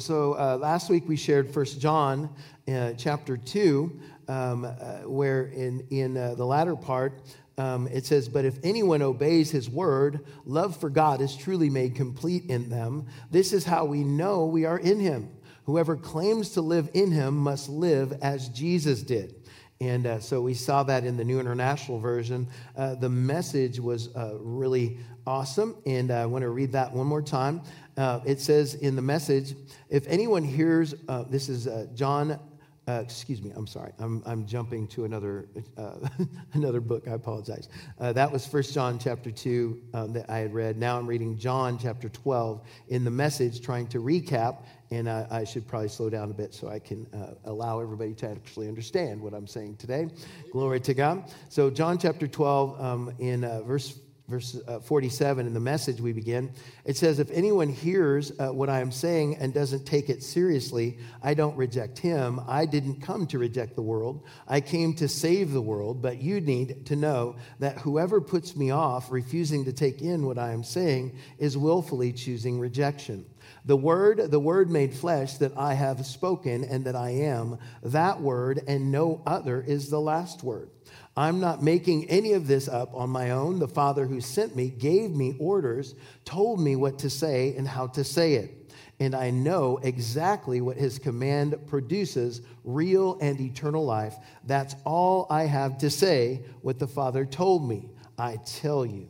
so uh, last week we shared First John uh, chapter 2, um, uh, where in, in uh, the latter part, um, it says, But if anyone obeys his word, love for God is truly made complete in them. This is how we know we are in him. Whoever claims to live in him must live as Jesus did. And uh, so we saw that in the New International Version. Uh, the message was uh, really awesome. And I want to read that one more time. Uh, it says in the message, if anyone hears, uh, this is uh, John uh, excuse me, I'm sorry. I'm, I'm jumping to another, uh, another book. I apologize. Uh, that was First John chapter 2 um, that I had read. Now I'm reading John chapter 12 in the message, trying to recap. And I should probably slow down a bit so I can allow everybody to actually understand what I'm saying today. Glory to God. So, John chapter 12, um, in verse verse uh, 47 in the message we begin. It says if anyone hears uh, what i am saying and doesn't take it seriously i don't reject him. I didn't come to reject the world. I came to save the world but you need to know that whoever puts me off refusing to take in what i am saying is willfully choosing rejection. The word the word made flesh that i have spoken and that i am that word and no other is the last word I'm not making any of this up on my own. The Father who sent me gave me orders, told me what to say and how to say it. And I know exactly what his command produces real and eternal life. That's all I have to say, what the Father told me. I tell you.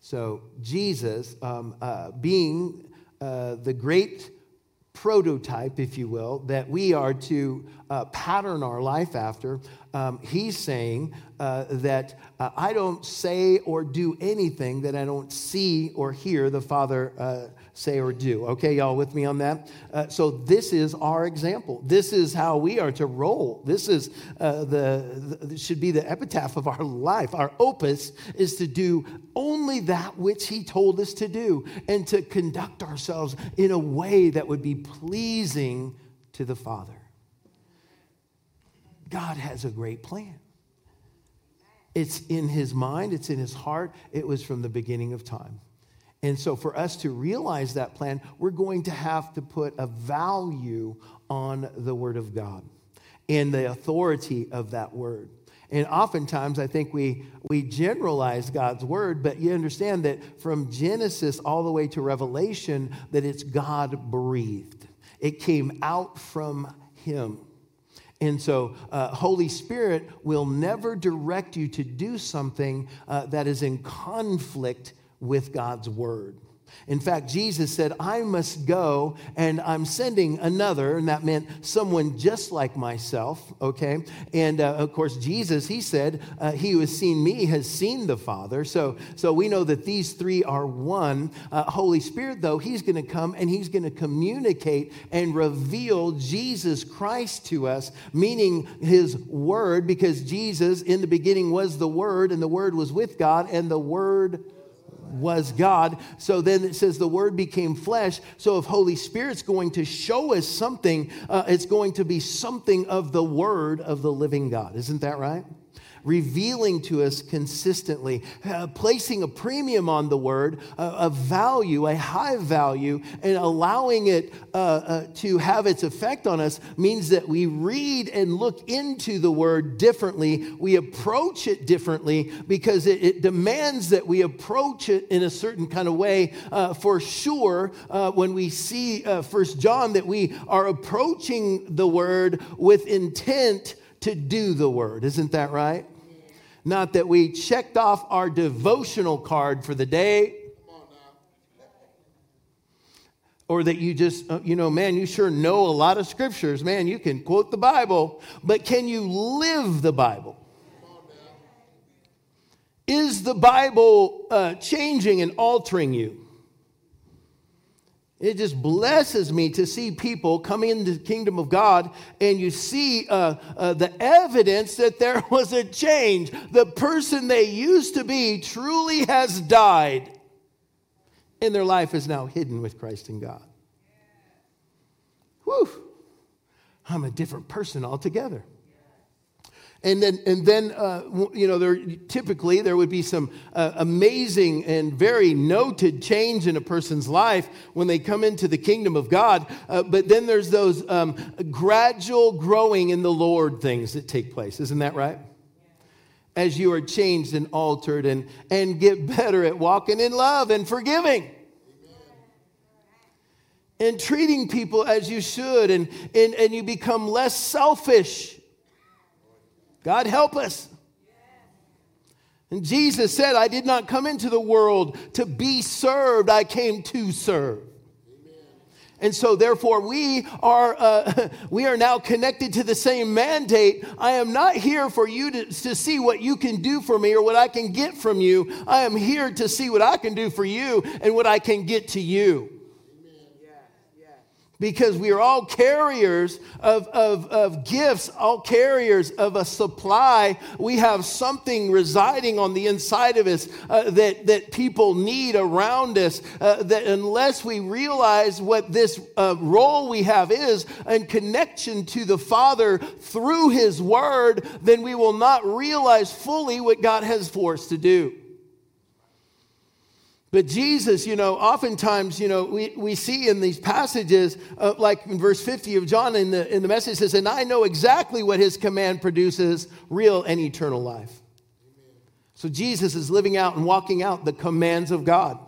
So, Jesus, um, uh, being uh, the great prototype, if you will, that we are to uh, pattern our life after, um, he's saying uh, that uh, I don't say or do anything that I don't see or hear the Father uh, say or do. Okay, y'all with me on that? Uh, so this is our example. This is how we are to roll. This is uh, the, the should be the epitaph of our life. Our opus is to do only that which He told us to do and to conduct ourselves in a way that would be pleasing to the Father. God has a great plan. It's in his mind, it's in his heart. It was from the beginning of time. And so, for us to realize that plan, we're going to have to put a value on the Word of God and the authority of that Word. And oftentimes, I think we, we generalize God's Word, but you understand that from Genesis all the way to Revelation, that it's God breathed. It came out from Him. And so, uh, Holy Spirit will never direct you to do something uh, that is in conflict with God's word. In fact, Jesus said, I must go and I'm sending another. And that meant someone just like myself, okay? And uh, of course, Jesus, he said, uh, He who has seen me has seen the Father. So, so we know that these three are one. Uh, Holy Spirit, though, he's going to come and he's going to communicate and reveal Jesus Christ to us, meaning his word, because Jesus in the beginning was the word and the word was with God and the word was God. So then it says the word became flesh. So if Holy Spirit's going to show us something, uh, it's going to be something of the word of the living God. Isn't that right? Revealing to us consistently, uh, placing a premium on the word, a value, a high value, and allowing it uh, uh, to have its effect on us means that we read and look into the word differently. We approach it differently because it, it demands that we approach it in a certain kind of way. Uh, for sure, uh, when we see First John, that we are approaching the word with intent to do the word. Isn't that right? Not that we checked off our devotional card for the day. Or that you just, uh, you know, man, you sure know a lot of scriptures. Man, you can quote the Bible, but can you live the Bible? Is the Bible uh, changing and altering you? It just blesses me to see people coming into the kingdom of God and you see uh, uh, the evidence that there was a change. The person they used to be truly has died, and their life is now hidden with Christ in God. Whew, I'm a different person altogether. And then, and then uh, you know, there, typically there would be some uh, amazing and very noted change in a person's life when they come into the kingdom of God. Uh, but then there's those um, gradual growing in the Lord things that take place. Isn't that right? As you are changed and altered and, and get better at walking in love and forgiving and treating people as you should, and, and, and you become less selfish God help us. And Jesus said, I did not come into the world to be served, I came to serve. And so, therefore, we are, uh, we are now connected to the same mandate. I am not here for you to, to see what you can do for me or what I can get from you. I am here to see what I can do for you and what I can get to you because we are all carriers of, of, of gifts, all carriers of a supply. We have something residing on the inside of us uh, that, that people need around us. Uh, that unless we realize what this uh, role we have is in connection to the Father through His Word, then we will not realize fully what God has for us to do. But Jesus, you know, oftentimes, you know, we, we see in these passages, uh, like in verse 50 of John in the, in the message says, and I know exactly what his command produces real and eternal life. Amen. So Jesus is living out and walking out the commands of God.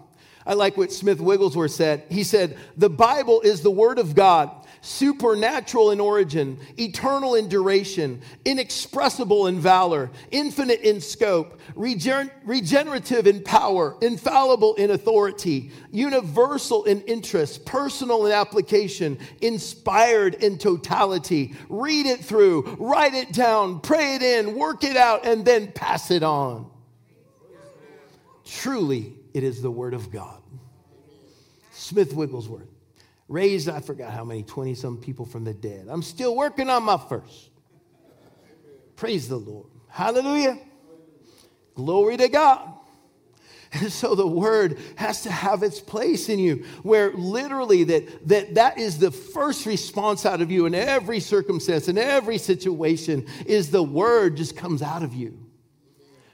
I like what Smith Wigglesworth said. He said, The Bible is the Word of God supernatural in origin, eternal in duration, inexpressible in valor, infinite in scope, regen- regenerative in power, infallible in authority, universal in interest, personal in application, inspired in totality. Read it through, write it down, pray it in, work it out, and then pass it on. Truly, it is the Word of God. Smith Wigglesworth raised, I forgot how many, 20 some people from the dead. I'm still working on my first. Praise the Lord. Hallelujah. Glory to God. And so the word has to have its place in you, where literally that, that that is the first response out of you in every circumstance, in every situation, is the word just comes out of you.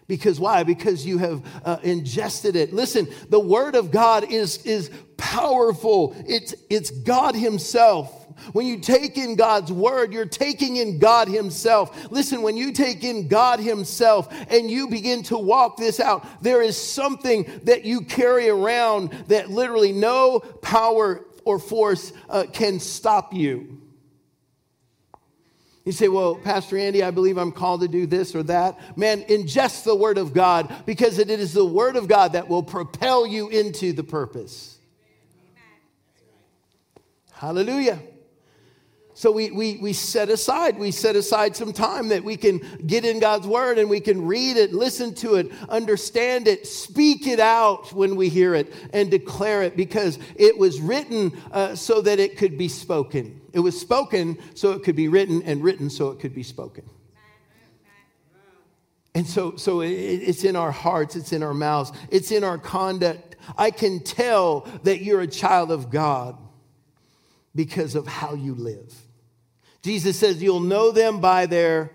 Because why? Because you have uh, ingested it. Listen, the word of God is, is powerful. It's, it's God himself. When you take in God's word, you're taking in God Himself. Listen, when you take in God Himself and you begin to walk this out, there is something that you carry around that literally no power or force uh, can stop you. You say, Well, Pastor Andy, I believe I'm called to do this or that. Man, ingest the Word of God because it is the Word of God that will propel you into the purpose. Hallelujah. So we, we, we set aside, we set aside some time that we can get in God's word and we can read it, listen to it, understand it, speak it out when we hear it, and declare it because it was written uh, so that it could be spoken. It was spoken so it could be written, and written so it could be spoken. And so, so it, it's in our hearts, it's in our mouths, it's in our conduct. I can tell that you're a child of God because of how you live. Jesus says, You'll know them by their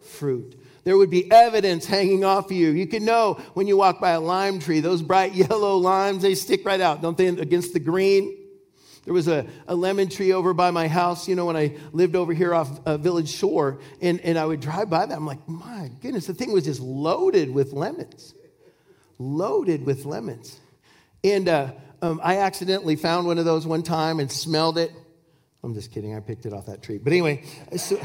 fruit. There would be evidence hanging off of you. You can know when you walk by a lime tree, those bright yellow limes, they stick right out, don't they, against the green? There was a, a lemon tree over by my house, you know, when I lived over here off uh, Village Shore, and, and I would drive by that. I'm like, my goodness, the thing was just loaded with lemons. Loaded with lemons. And uh, um, I accidentally found one of those one time and smelled it. I'm just kidding. I picked it off that tree. But anyway, so,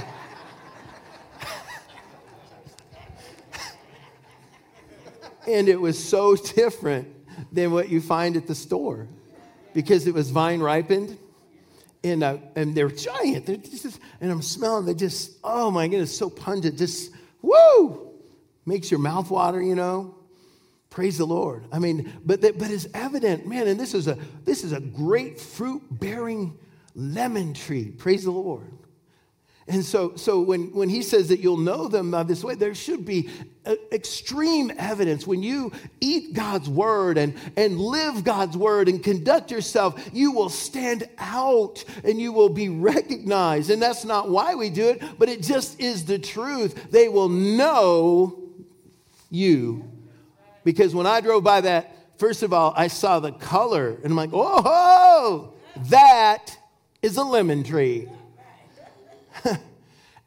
and it was so different than what you find at the store because it was vine ripened and, uh, and they're giant. They're just, and I'm smelling, they just, oh my goodness, so pungent. Just, woo, makes your mouth water, you know. Praise the Lord. I mean, but, but it's evident, man, and this is a, this is a great fruit bearing lemon tree. Praise the Lord. And so, so when, when he says that you'll know them by this way, there should be uh, extreme evidence. When you eat God's word and, and live God's word and conduct yourself, you will stand out and you will be recognized. And that's not why we do it, but it just is the truth. They will know you. Because when I drove by that, first of all, I saw the color and I'm like, oh, that is a lemon tree.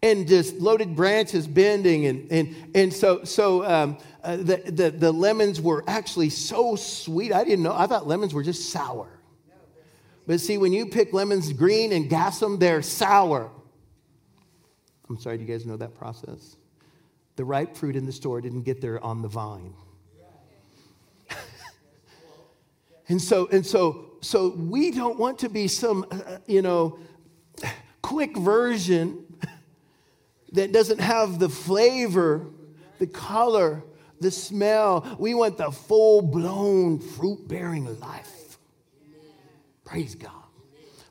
and just loaded branches bending. And, and, and so, so um, uh, the, the, the lemons were actually so sweet. I didn't know. I thought lemons were just sour. But see, when you pick lemons green and gas them, they're sour. I'm sorry, do you guys know that process? The ripe fruit in the store didn't get there on the vine. and so, and so, so we don't want to be some, uh, uh you know, quick version that doesn't have the flavor, the color, the smell. We want the full blown fruit bearing life. Praise God.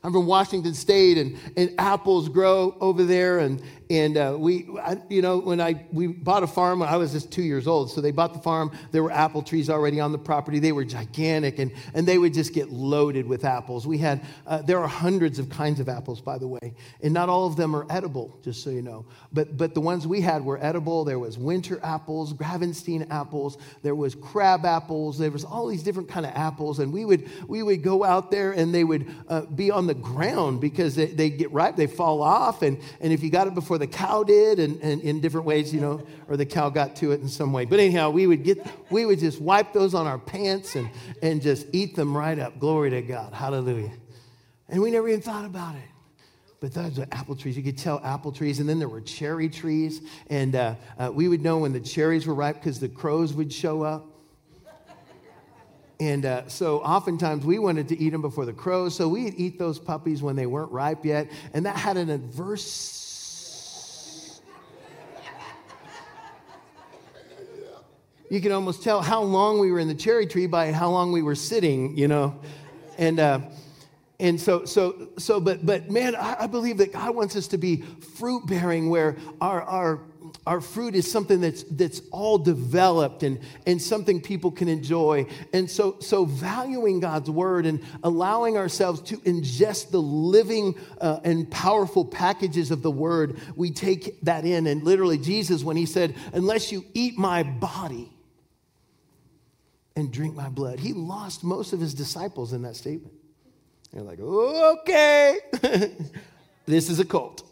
I'm from Washington State, and, and apples grow over there, and, and uh, we, I, you know, when I we bought a farm when I was just two years old, so they bought the farm. There were apple trees already on the property. They were gigantic, and and they would just get loaded with apples. We had uh, there are hundreds of kinds of apples, by the way, and not all of them are edible, just so you know. But but the ones we had were edible. There was winter apples, Gravenstein apples. There was crab apples. There was all these different kind of apples, and we would we would go out there, and they would uh, be on the ground because they, they get ripe, they fall off, and and if you got it before the cow did and, and in different ways, you know, or the cow got to it in some way. But anyhow, we would get, we would just wipe those on our pants and, and just eat them right up. Glory to God. Hallelujah. And we never even thought about it. But those were apple trees. You could tell apple trees. And then there were cherry trees. And uh, uh, we would know when the cherries were ripe because the crows would show up. And uh, so oftentimes we wanted to eat them before the crows. So we'd eat those puppies when they weren't ripe yet. And that had an adverse you can almost tell how long we were in the cherry tree by how long we were sitting, you know. And, uh, and so, so, so, but, but man, I, I believe that God wants us to be fruit bearing where our, our, our fruit is something that's, that's all developed and, and something people can enjoy. And so, so valuing God's word and allowing ourselves to ingest the living uh, and powerful packages of the word, we take that in. And literally, Jesus, when he said, Unless you eat my body, and drink my blood. He lost most of his disciples in that statement. They're like, okay, this is a cult.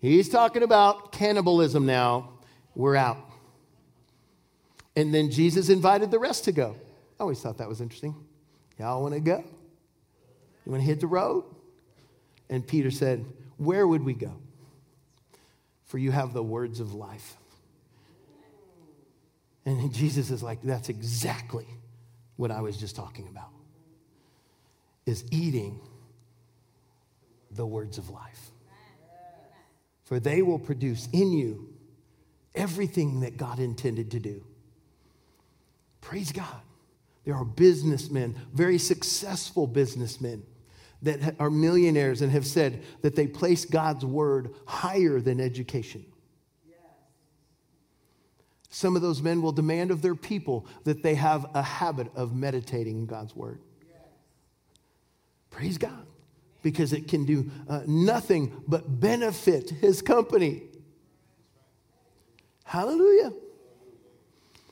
He's talking about cannibalism now. We're out. And then Jesus invited the rest to go. I always thought that was interesting. Y'all want to go? You want to hit the road? And Peter said, Where would we go? For you have the words of life. And Jesus is like, that's exactly what I was just talking about. Is eating the words of life. For they will produce in you everything that God intended to do. Praise God. There are businessmen, very successful businessmen, that are millionaires and have said that they place God's word higher than education. Some of those men will demand of their people that they have a habit of meditating in God's word. Praise God. Because it can do uh, nothing but benefit his company. Hallelujah.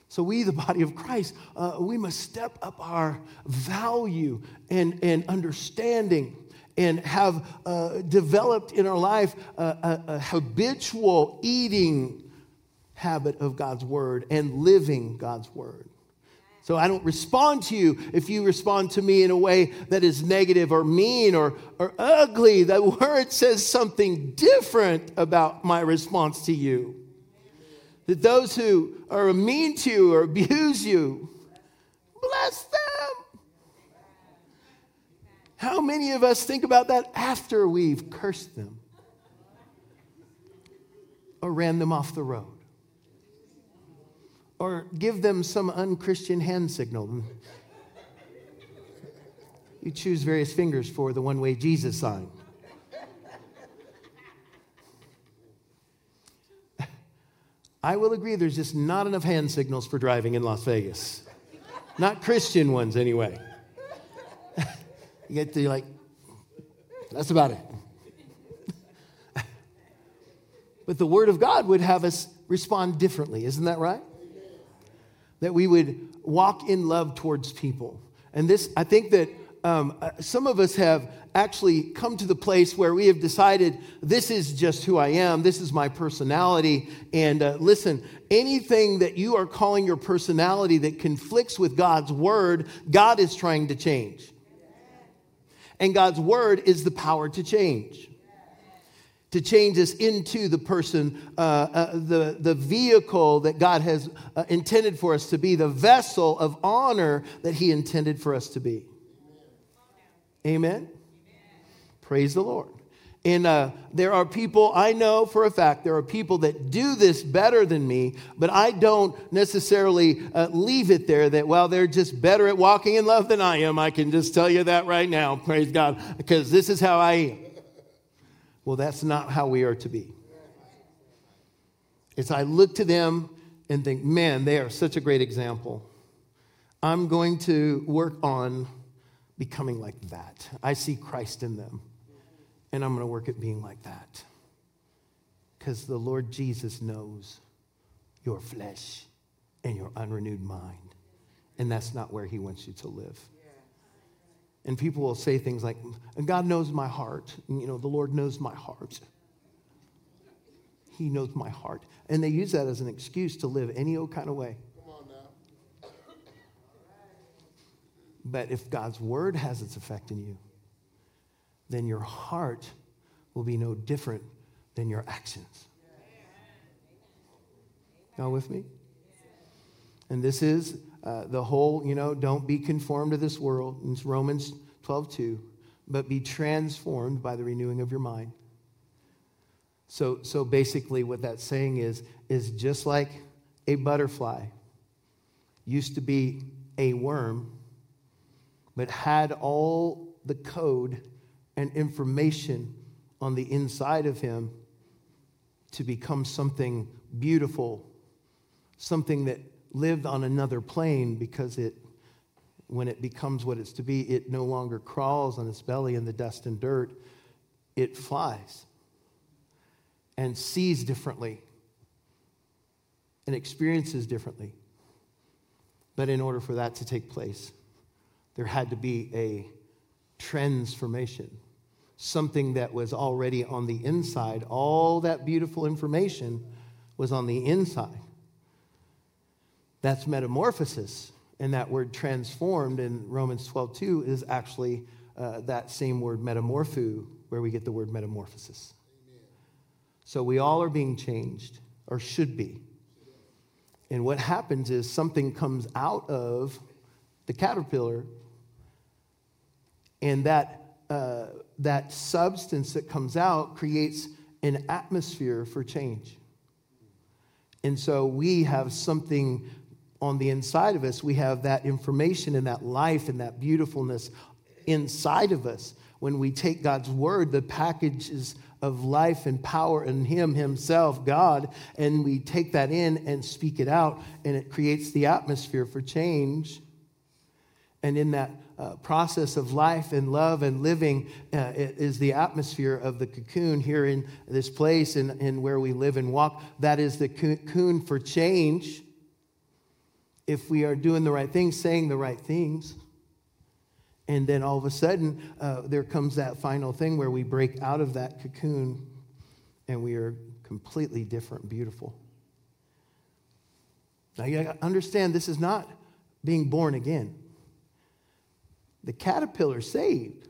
So, we, the body of Christ, uh, we must step up our value and, and understanding and have uh, developed in our life a, a habitual eating habit of God's word and living God's word. So I don't respond to you if you respond to me in a way that is negative or mean or, or ugly. The word says something different about my response to you. That those who are mean to you or abuse you, bless them. How many of us think about that after we've cursed them or ran them off the road? or give them some unchristian hand signal. you choose various fingers for the one way Jesus sign. I will agree there's just not enough hand signals for driving in Las Vegas. Not Christian ones, anyway. you get to, like, that's about it. but the Word of God would have us respond differently, isn't that right? That we would walk in love towards people. And this, I think that um, uh, some of us have actually come to the place where we have decided this is just who I am, this is my personality. And uh, listen, anything that you are calling your personality that conflicts with God's word, God is trying to change. And God's word is the power to change. To change us into the person, uh, uh, the, the vehicle that God has uh, intended for us to be, the vessel of honor that He intended for us to be. Amen? Praise the Lord. And uh, there are people, I know for a fact, there are people that do this better than me, but I don't necessarily uh, leave it there that, well, they're just better at walking in love than I am. I can just tell you that right now, praise God, because this is how I am. Well, that's not how we are to be. It's I look to them and think, man, they are such a great example. I'm going to work on becoming like that. I see Christ in them, and I'm going to work at being like that. Because the Lord Jesus knows your flesh and your unrenewed mind, and that's not where He wants you to live. And people will say things like, God knows my heart. And, you know, the Lord knows my heart. He knows my heart. And they use that as an excuse to live any old kind of way. Come on now. But if God's word has its effect in you, then your heart will be no different than your actions. Y'all with me? And this is uh, the whole, you know, don't be conformed to this world. It's Romans 12, 2. But be transformed by the renewing of your mind. So, so basically, what that's saying is, is just like a butterfly used to be a worm but had all the code and information on the inside of him to become something beautiful, something that lived on another plane because it when it becomes what it's to be, it no longer crawls on its belly in the dust and dirt. It flies and sees differently and experiences differently. But in order for that to take place, there had to be a transformation, something that was already on the inside. All that beautiful information was on the inside. That's metamorphosis. And that word transformed in Romans 12, 2 is actually uh, that same word metamorpho, where we get the word metamorphosis. Amen. So we all are being changed, or should be. And what happens is something comes out of the caterpillar and that, uh, that substance that comes out creates an atmosphere for change. And so we have something on the inside of us. We have that information and that life and that beautifulness inside of us. When we take God's word, the packages of life and power in Him, Himself, God, and we take that in and speak it out, and it creates the atmosphere for change. And in that uh, process of life and love and living uh, is the atmosphere of the cocoon here in this place and, and where we live and walk. That is the cocoon for change. If we are doing the right things, saying the right things. And then all of a sudden, uh, there comes that final thing where we break out of that cocoon and we are completely different, beautiful. Now, you understand this is not being born again. The caterpillar saved.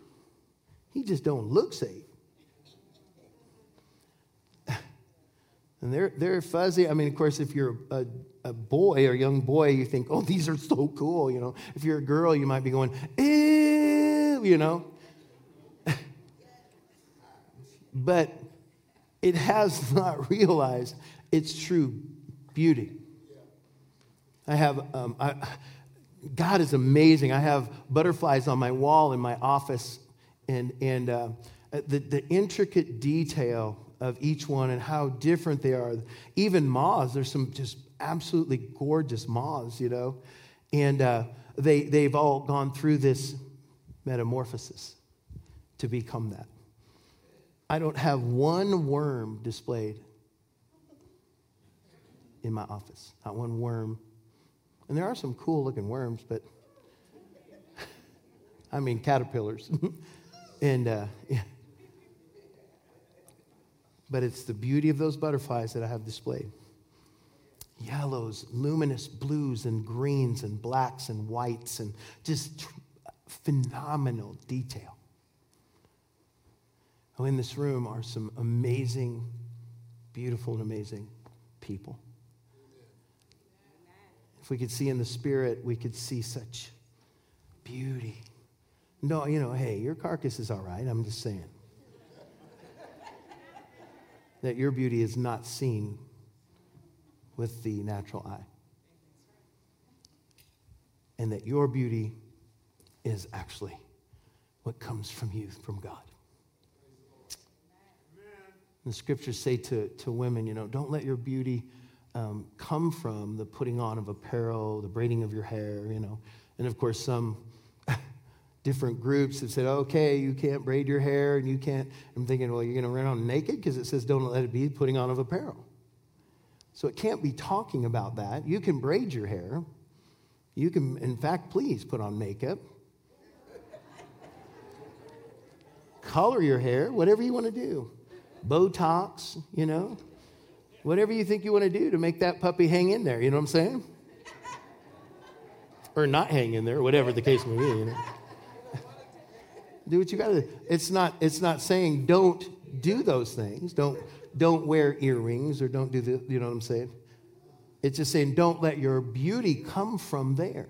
He just don't look saved. And they're, they're fuzzy. I mean, of course, if you're a, a boy or young boy, you think, oh, these are so cool, you know. If you're a girl, you might be going, ew, you know. but it has not realized its true beauty. I have, um, I, God is amazing. I have butterflies on my wall in my office, and, and uh, the, the intricate detail of each one and how different they are. Even moths, there's some just absolutely gorgeous moths, you know, and uh, they, they've all gone through this metamorphosis to become that. I don't have one worm displayed in my office, not one worm. And there are some cool looking worms, but I mean caterpillars. and uh, yeah. But it's the beauty of those butterflies that I have displayed yellows, luminous blues, and greens, and blacks, and whites, and just tr- phenomenal detail. Oh, in this room are some amazing, beautiful, and amazing people. If we could see in the spirit, we could see such beauty. No, you know, hey, your carcass is all right. I'm just saying. That your beauty is not seen with the natural eye. And that your beauty is actually what comes from you, from God. The scriptures say to, to women, you know, don't let your beauty um, come from the putting on of apparel, the braiding of your hair, you know. And of course, some different groups have said, okay, you can't braid your hair and you can't. I'm thinking, well, you're going to run on naked because it says don't let it be putting on of apparel. So it can't be talking about that. You can braid your hair. You can, in fact, please put on makeup. Color your hair, whatever you want to do. Botox, you know. Whatever you think you want to do to make that puppy hang in there, you know what I'm saying? or not hang in there, whatever the case may be, you know. Do what you got to do. It's not, it's not saying don't do those things. Don't don't wear earrings or don't do the, you know what I'm saying? It's just saying don't let your beauty come from there.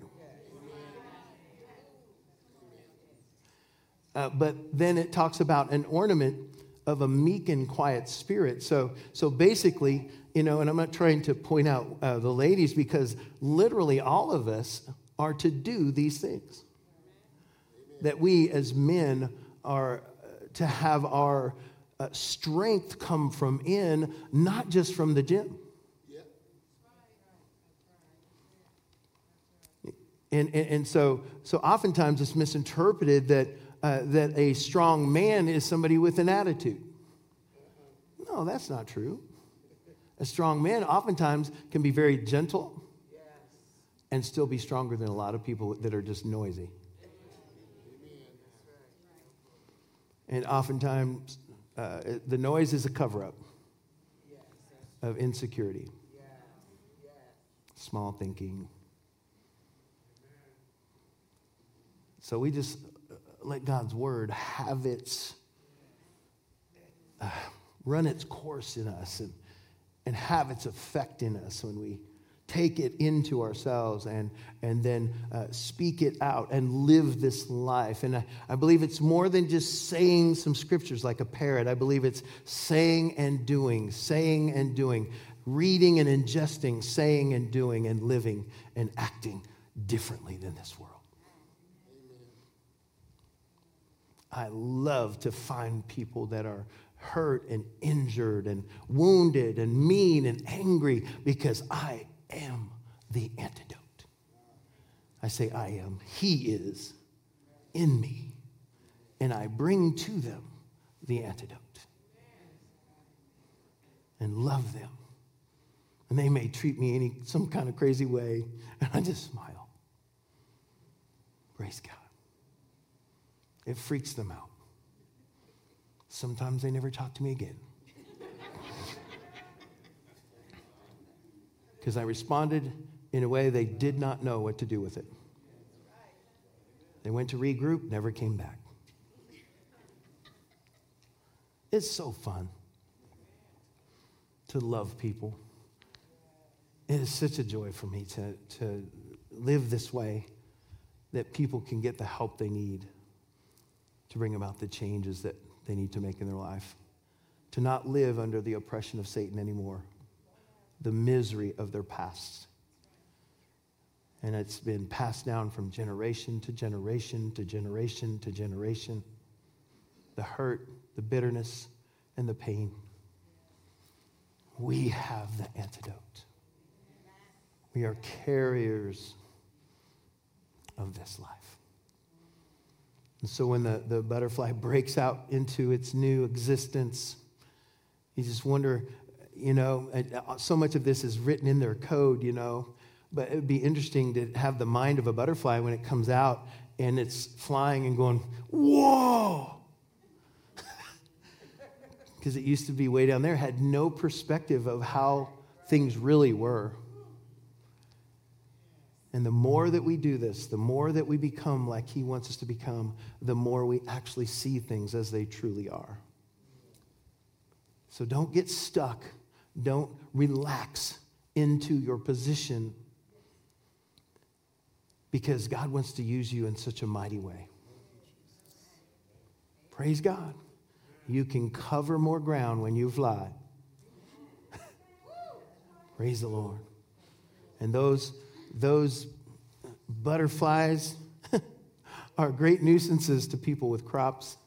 Uh, but then it talks about an ornament of a meek and quiet spirit. So, so basically, you know, and I'm not trying to point out uh, the ladies because literally all of us are to do these things. That we as men are to have our uh, strength come from in, not just from the gym. And, and, and, so, so oftentimes it's misinterpreted that, uh, that a strong man is somebody with an attitude. No, that's not true. A strong man oftentimes can be very gentle and still be stronger than a lot of people that are just noisy. And oftentimes uh, the noise is a cover up of insecurity, small thinking. So we just uh, let God's word have its, uh, run its course in us and, and have its effect in us when we take it into ourselves and, and then uh, speak it out and live this life. And I, I believe it's more than just saying some scriptures like a parrot. I believe it's saying and doing, saying and doing, reading and ingesting, saying and doing, and living and acting differently than this world. I love to find people that are hurt and injured and wounded and mean and angry because I am the antidote. I say, I am. He is in me. And I bring to them the antidote and love them. And they may treat me any some kind of crazy way, and I just smile. Praise God. It freaks them out. Sometimes they never talk to me again. Because I responded in a way they did not know what to do with it. They went to regroup, never came back. It's so fun to love people. It is such a joy for me to, to live this way that people can get the help they need to bring about the changes that they need to make in their life, to not live under the oppression of Satan anymore the misery of their past. And it's been passed down from generation to generation to generation to generation. The hurt, the bitterness, and the pain. we have the antidote. We are carriers of this life. And so when the, the butterfly breaks out into its new existence, you just wonder, you know, uh, so much of this is written in their code, you know, but it would be interesting to have the mind of a butterfly when it comes out and it's flying and going, whoa! Because it used to be way down there, had no perspective of how things really were. And the more that we do this, the more that we become like He wants us to become, the more we actually see things as they truly are. So don't get stuck. Don't relax into your position because God wants to use you in such a mighty way. Praise God. You can cover more ground when you fly. Praise the Lord. And those those butterflies are great nuisances to people with crops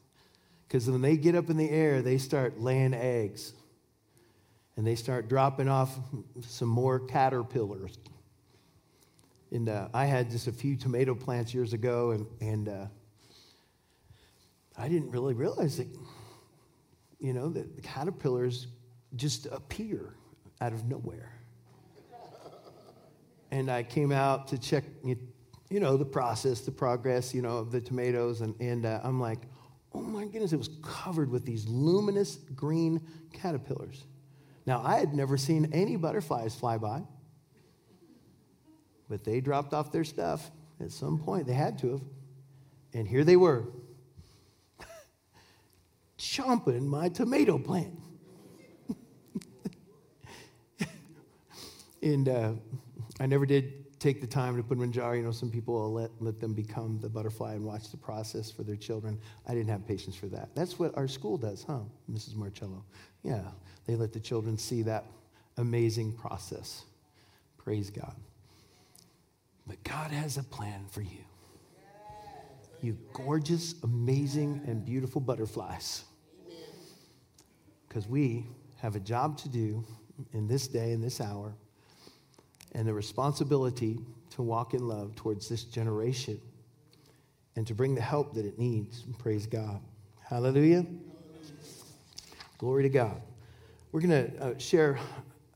because when they get up in the air, they start laying eggs and they start dropping off some more caterpillars. And uh, I had just a few tomato plants years ago, and, and uh, I didn't really realize that, you know, that the caterpillars just appear out of nowhere and I came out to check, you know, the process, the progress, you know, of the tomatoes, and, and uh, I'm like, oh my goodness, it was covered with these luminous green caterpillars. Now, I had never seen any butterflies fly by, but they dropped off their stuff at some point. They had to have. And here they were, chomping my tomato plant. and uh, I never did take the time to put them in jar. You know, some people will let, let them become the butterfly and watch the process for their children. I didn't have patience for that. That's what our school does, huh, Mrs. Marcello? Yeah, they let the children see that amazing process. Praise God. But God has a plan for you. You gorgeous, amazing, and beautiful butterflies. Because we have a job to do in this day, in this hour and the responsibility to walk in love towards this generation and to bring the help that it needs. Praise God. Hallelujah. Glory to God. We're going to uh, share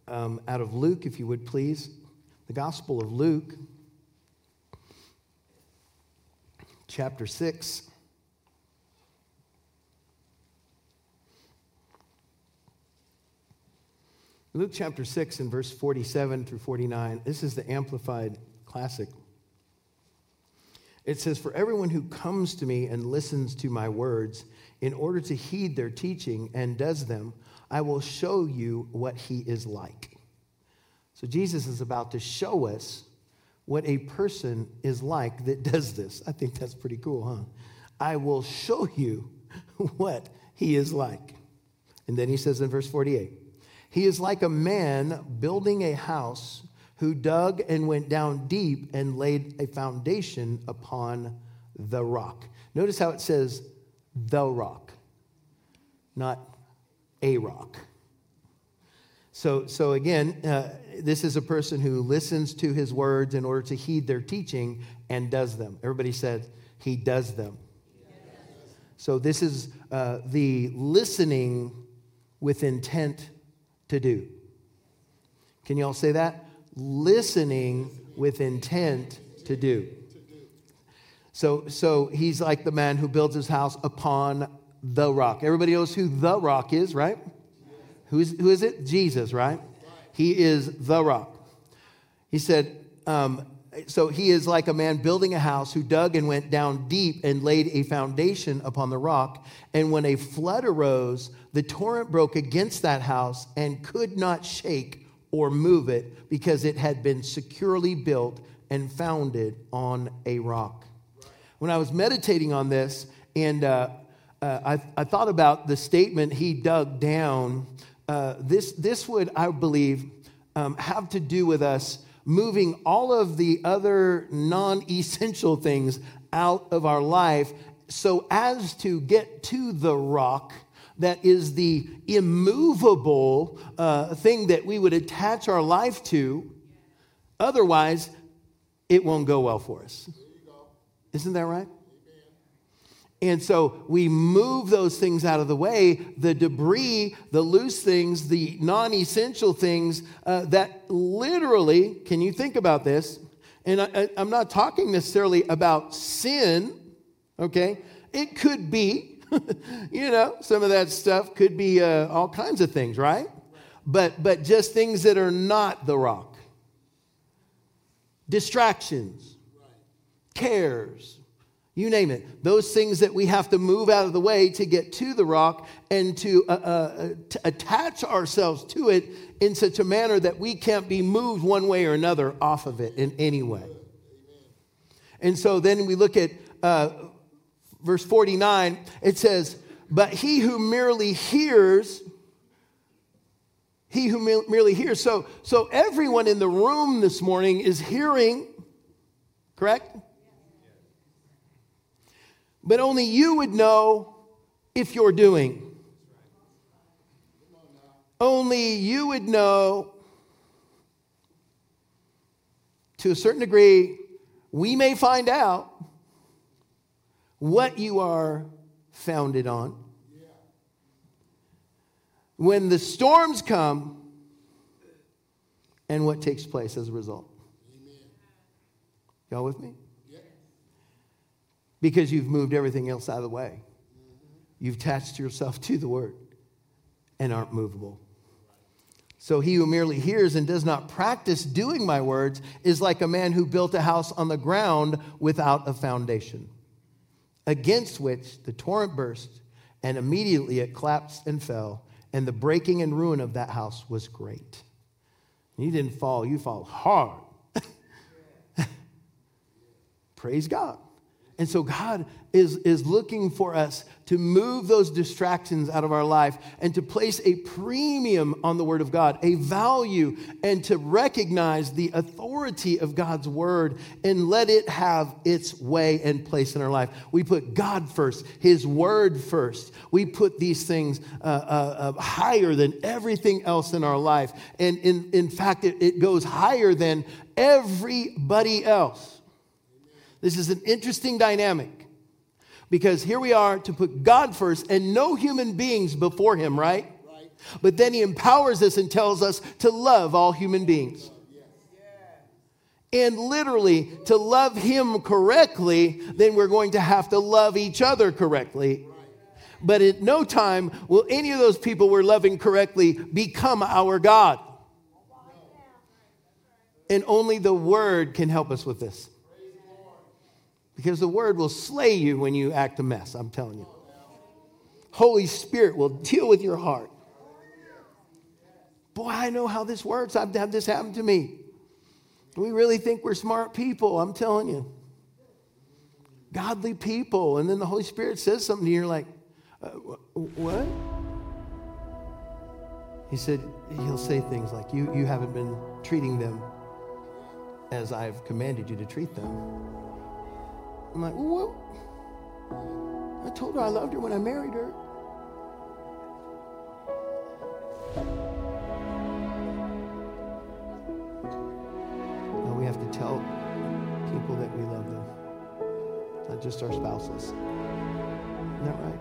um, out of Luke, if you would please, the Gospel of Luke, chapter 6. Luke chapter 6 and verse 47 through 49, this is the Amplified Classic. It says, For everyone who comes to me and listens to my words in order to heed their teaching and does them, I will show you what he is like. So Jesus is about to show us what a person is like that does this. I think that's pretty cool, huh? I will show you what he is like. And then he says in verse 48, he is like a man building a house who dug and went down deep and laid a foundation upon the rock. Notice how it says the rock, not a rock. So, so again, uh, this is a person who listens to his words in order to heed their teaching and does them. Everybody said he does them. So this is uh, the listening with intent to do. Can you all say that? Listening with intent to do. So, so he's like the man who builds his house upon the rock. Everybody knows who the rock is, right? Who's, who is it? Jesus, right? He is the rock. He said, um, so he is like a man building a house who dug and went down deep and laid a foundation upon the rock. And when a flood arose, the torrent broke against that house and could not shake or move it because it had been securely built and founded on a rock. When I was meditating on this, and uh, uh, I, I, thought about the statement he dug down, uh, this, this would, I believe, um, have to do with us moving all of the other non essential things out of our life so as to get to the rock that is the immovable uh, thing that we would attach our life to. Otherwise, it won't go well for us. Isn't that right? And so we move those things out of the way, the debris, the loose things, the non essential things uh, that literally, can you think about this? And I, am not talking necessarily about sin, okay? It could be, you know, some of that stuff could be uh, all kinds of things, right? But, but just things that are not the rock distractions, cares, you name it. Those things that we have to move out of the way to get to the rock and to, uh, uh, to, attach ourselves to it in such a manner that we can't be moved one way or another off of it in any way. And so then we look at uh, verse 49. It says, But he who merely hears, he who merely hears. So, so everyone in the room this morning is hearing, correct? But only you would know if you're doing. Only you would know to a certain degree, we may find out what you are founded on. When the storms come, and what takes place as a result. Y'all with me? Because you've moved everything else out of the way. You've attached yourself to the word and aren't movable. So he who merely hears and does not practice doing my words is like a man who built a house on the ground without a foundation, against which the torrent burst, and immediately it collapsed and fell, and the breaking and ruin of that house was great. You didn't fall, you fall hard. Praise God. And so God is, is looking for us to move those distractions out of our life and to place a premium on the Word of God, a value, and to recognize the authority of God's Word and let it have its way and place in our life. We put God first, His Word first. We put these things uh, uh, uh, higher than everything else in our life. And in, in fact, it, it goes higher than everybody else. This is an interesting dynamic because here we are to put God first and no human beings before Him, right? right. But then He empowers us and tells us to love all human beings. And literally, to love Him correctly, then we're going to have to love each other correctly. But at no time will any of those people we're loving correctly become our God. And only the Word can help us with this. Because the word will slay you when you act a mess, I'm telling you. Holy Spirit will deal with your heart. Boy, I know how this works. I've had this happen to me. We really think we're smart people, I'm telling you. Godly people. And then the Holy Spirit says something to you, you're like, uh, what? He said, He'll say things like, you, you haven't been treating them as I've commanded you to treat them. I'm like, well, I told her I loved her when I married her. No, we have to tell people that we love them, not just our spouses. Isn't that right?